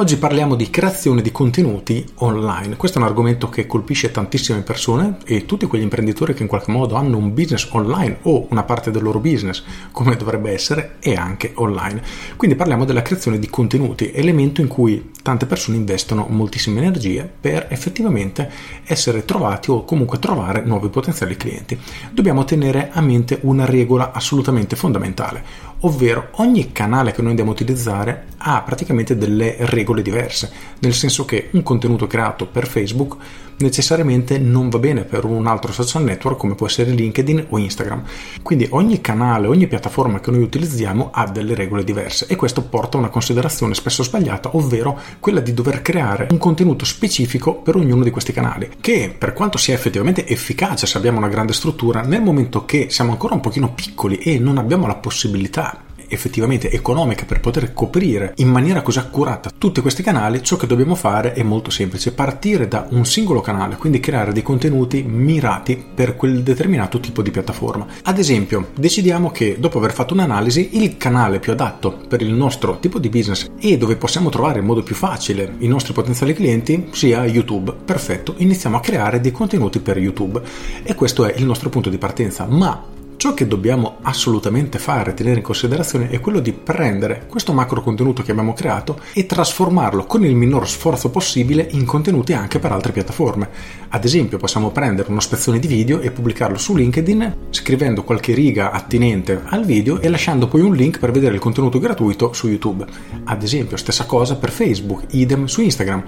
Oggi parliamo di creazione di contenuti online. Questo è un argomento che colpisce tantissime persone e tutti quegli imprenditori che in qualche modo hanno un business online o una parte del loro business, come dovrebbe essere, è anche online. Quindi parliamo della creazione di contenuti, elemento in cui tante persone investono moltissime energie per effettivamente essere trovati o comunque trovare nuovi potenziali clienti. Dobbiamo tenere a mente una regola assolutamente fondamentale ovvero ogni canale che noi andiamo a utilizzare ha praticamente delle regole diverse, nel senso che un contenuto creato per Facebook necessariamente non va bene per un altro social network come può essere LinkedIn o Instagram. Quindi ogni canale, ogni piattaforma che noi utilizziamo ha delle regole diverse e questo porta a una considerazione spesso sbagliata, ovvero quella di dover creare un contenuto specifico per ognuno di questi canali, che per quanto sia effettivamente efficace se abbiamo una grande struttura, nel momento che siamo ancora un pochino piccoli e non abbiamo la possibilità effettivamente economica per poter coprire in maniera così accurata tutti questi canali, ciò che dobbiamo fare è molto semplice, partire da un singolo canale, quindi creare dei contenuti mirati per quel determinato tipo di piattaforma. Ad esempio, decidiamo che dopo aver fatto un'analisi il canale più adatto per il nostro tipo di business e dove possiamo trovare in modo più facile i nostri potenziali clienti sia YouTube. Perfetto, iniziamo a creare dei contenuti per YouTube e questo è il nostro punto di partenza, ma Ciò che dobbiamo assolutamente fare, tenere in considerazione, è quello di prendere questo macro contenuto che abbiamo creato e trasformarlo con il minor sforzo possibile in contenuti anche per altre piattaforme. Ad esempio, possiamo prendere uno spezzone di video e pubblicarlo su LinkedIn scrivendo qualche riga attinente al video e lasciando poi un link per vedere il contenuto gratuito su YouTube. Ad esempio, stessa cosa per Facebook, idem su Instagram.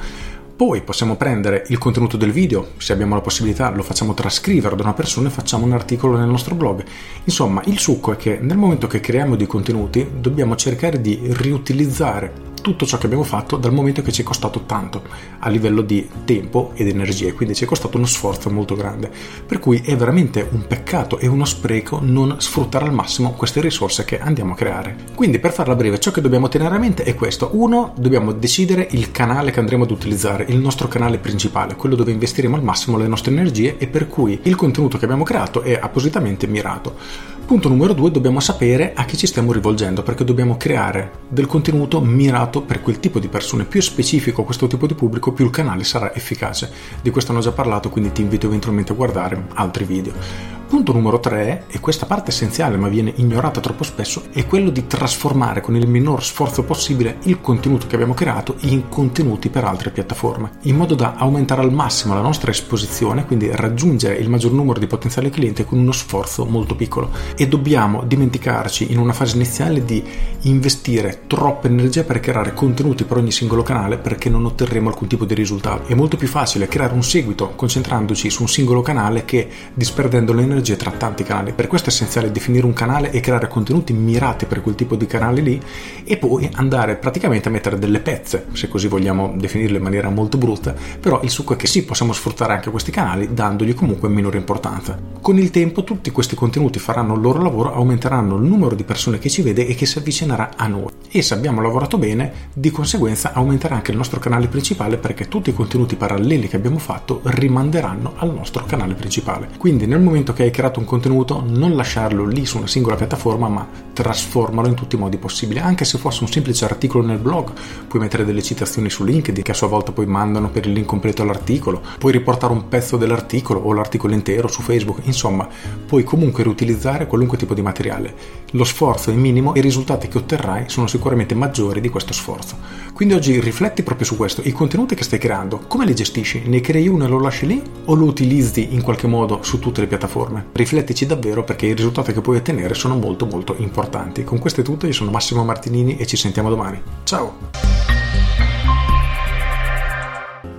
Poi possiamo prendere il contenuto del video, se abbiamo la possibilità lo facciamo trascrivere da una persona e facciamo un articolo nel nostro blog. Insomma, il succo è che nel momento che creiamo dei contenuti dobbiamo cercare di riutilizzare tutto ciò che abbiamo fatto dal momento che ci è costato tanto a livello di tempo ed energie, quindi ci è costato uno sforzo molto grande. Per cui è veramente un peccato e uno spreco non sfruttare al massimo queste risorse che andiamo a creare. Quindi per farla breve, ciò che dobbiamo tenere a mente è questo. Uno, dobbiamo decidere il canale che andremo ad utilizzare, il nostro canale principale, quello dove investiremo al massimo le nostre energie e per cui il contenuto che abbiamo creato è appositamente mirato. Punto numero due, dobbiamo sapere a chi ci stiamo rivolgendo perché dobbiamo creare del contenuto mirato per quel tipo di persone. Più specifico questo tipo di pubblico, più il canale sarà efficace. Di questo hanno già parlato, quindi ti invito eventualmente a guardare altri video. Punto numero 3, e questa parte essenziale ma viene ignorata troppo spesso, è quello di trasformare con il minor sforzo possibile il contenuto che abbiamo creato in contenuti per altre piattaforme, in modo da aumentare al massimo la nostra esposizione, quindi raggiungere il maggior numero di potenziali clienti con uno sforzo molto piccolo. E dobbiamo dimenticarci in una fase iniziale di investire troppa energia per creare contenuti per ogni singolo canale perché non otterremo alcun tipo di risultato. È molto più facile creare un seguito concentrandoci su un singolo canale che disperdendo l'energia sinergie tra tanti canali. Per questo è essenziale definire un canale e creare contenuti mirati per quel tipo di canale lì e poi andare praticamente a mettere delle pezze, se così vogliamo definirle in maniera molto brutta, però il succo è che sì, possiamo sfruttare anche questi canali dandogli comunque minore importanza. Con il tempo tutti questi contenuti faranno il loro lavoro, aumenteranno il numero di persone che ci vede e che si avvicinerà a noi. E se abbiamo lavorato bene, di conseguenza aumenterà anche il nostro canale principale perché tutti i contenuti paralleli che abbiamo fatto rimanderanno al nostro canale principale. Quindi nel momento che hai hai creato un contenuto, non lasciarlo lì su una singola piattaforma, ma trasformalo in tutti i modi possibili. Anche se fosse un semplice articolo nel blog, puoi mettere delle citazioni su LinkedIn che a sua volta poi mandano per il link completo all'articolo, puoi riportare un pezzo dell'articolo o l'articolo intero su Facebook, insomma, puoi comunque riutilizzare qualunque tipo di materiale. Lo sforzo è minimo e i risultati che otterrai sono sicuramente maggiori di questo sforzo. Quindi oggi rifletti proprio su questo, i contenuti che stai creando, come li gestisci? Ne crei uno e lo lasci lì o lo utilizzi in qualche modo su tutte le piattaforme? Riflettici davvero perché i risultati che puoi ottenere sono molto molto importanti. Con questo è tutto, io sono Massimo Martinini e ci sentiamo domani. Ciao!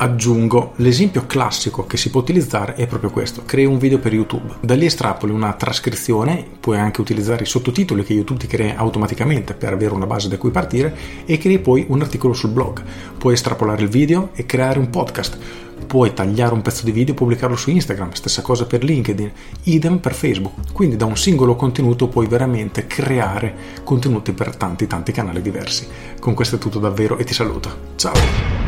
Aggiungo l'esempio classico che si può utilizzare è proprio questo crei un video per youtube da lì estrapoli una trascrizione puoi anche utilizzare i sottotitoli che youtube ti crea automaticamente per avere una base da cui partire e crei poi un articolo sul blog puoi estrapolare il video e creare un podcast puoi tagliare un pezzo di video e pubblicarlo su Instagram, stessa cosa per LinkedIn, idem per Facebook. Quindi da un singolo contenuto puoi veramente creare contenuti per tanti tanti canali diversi. Con questo è tutto davvero e ti saluto. Ciao!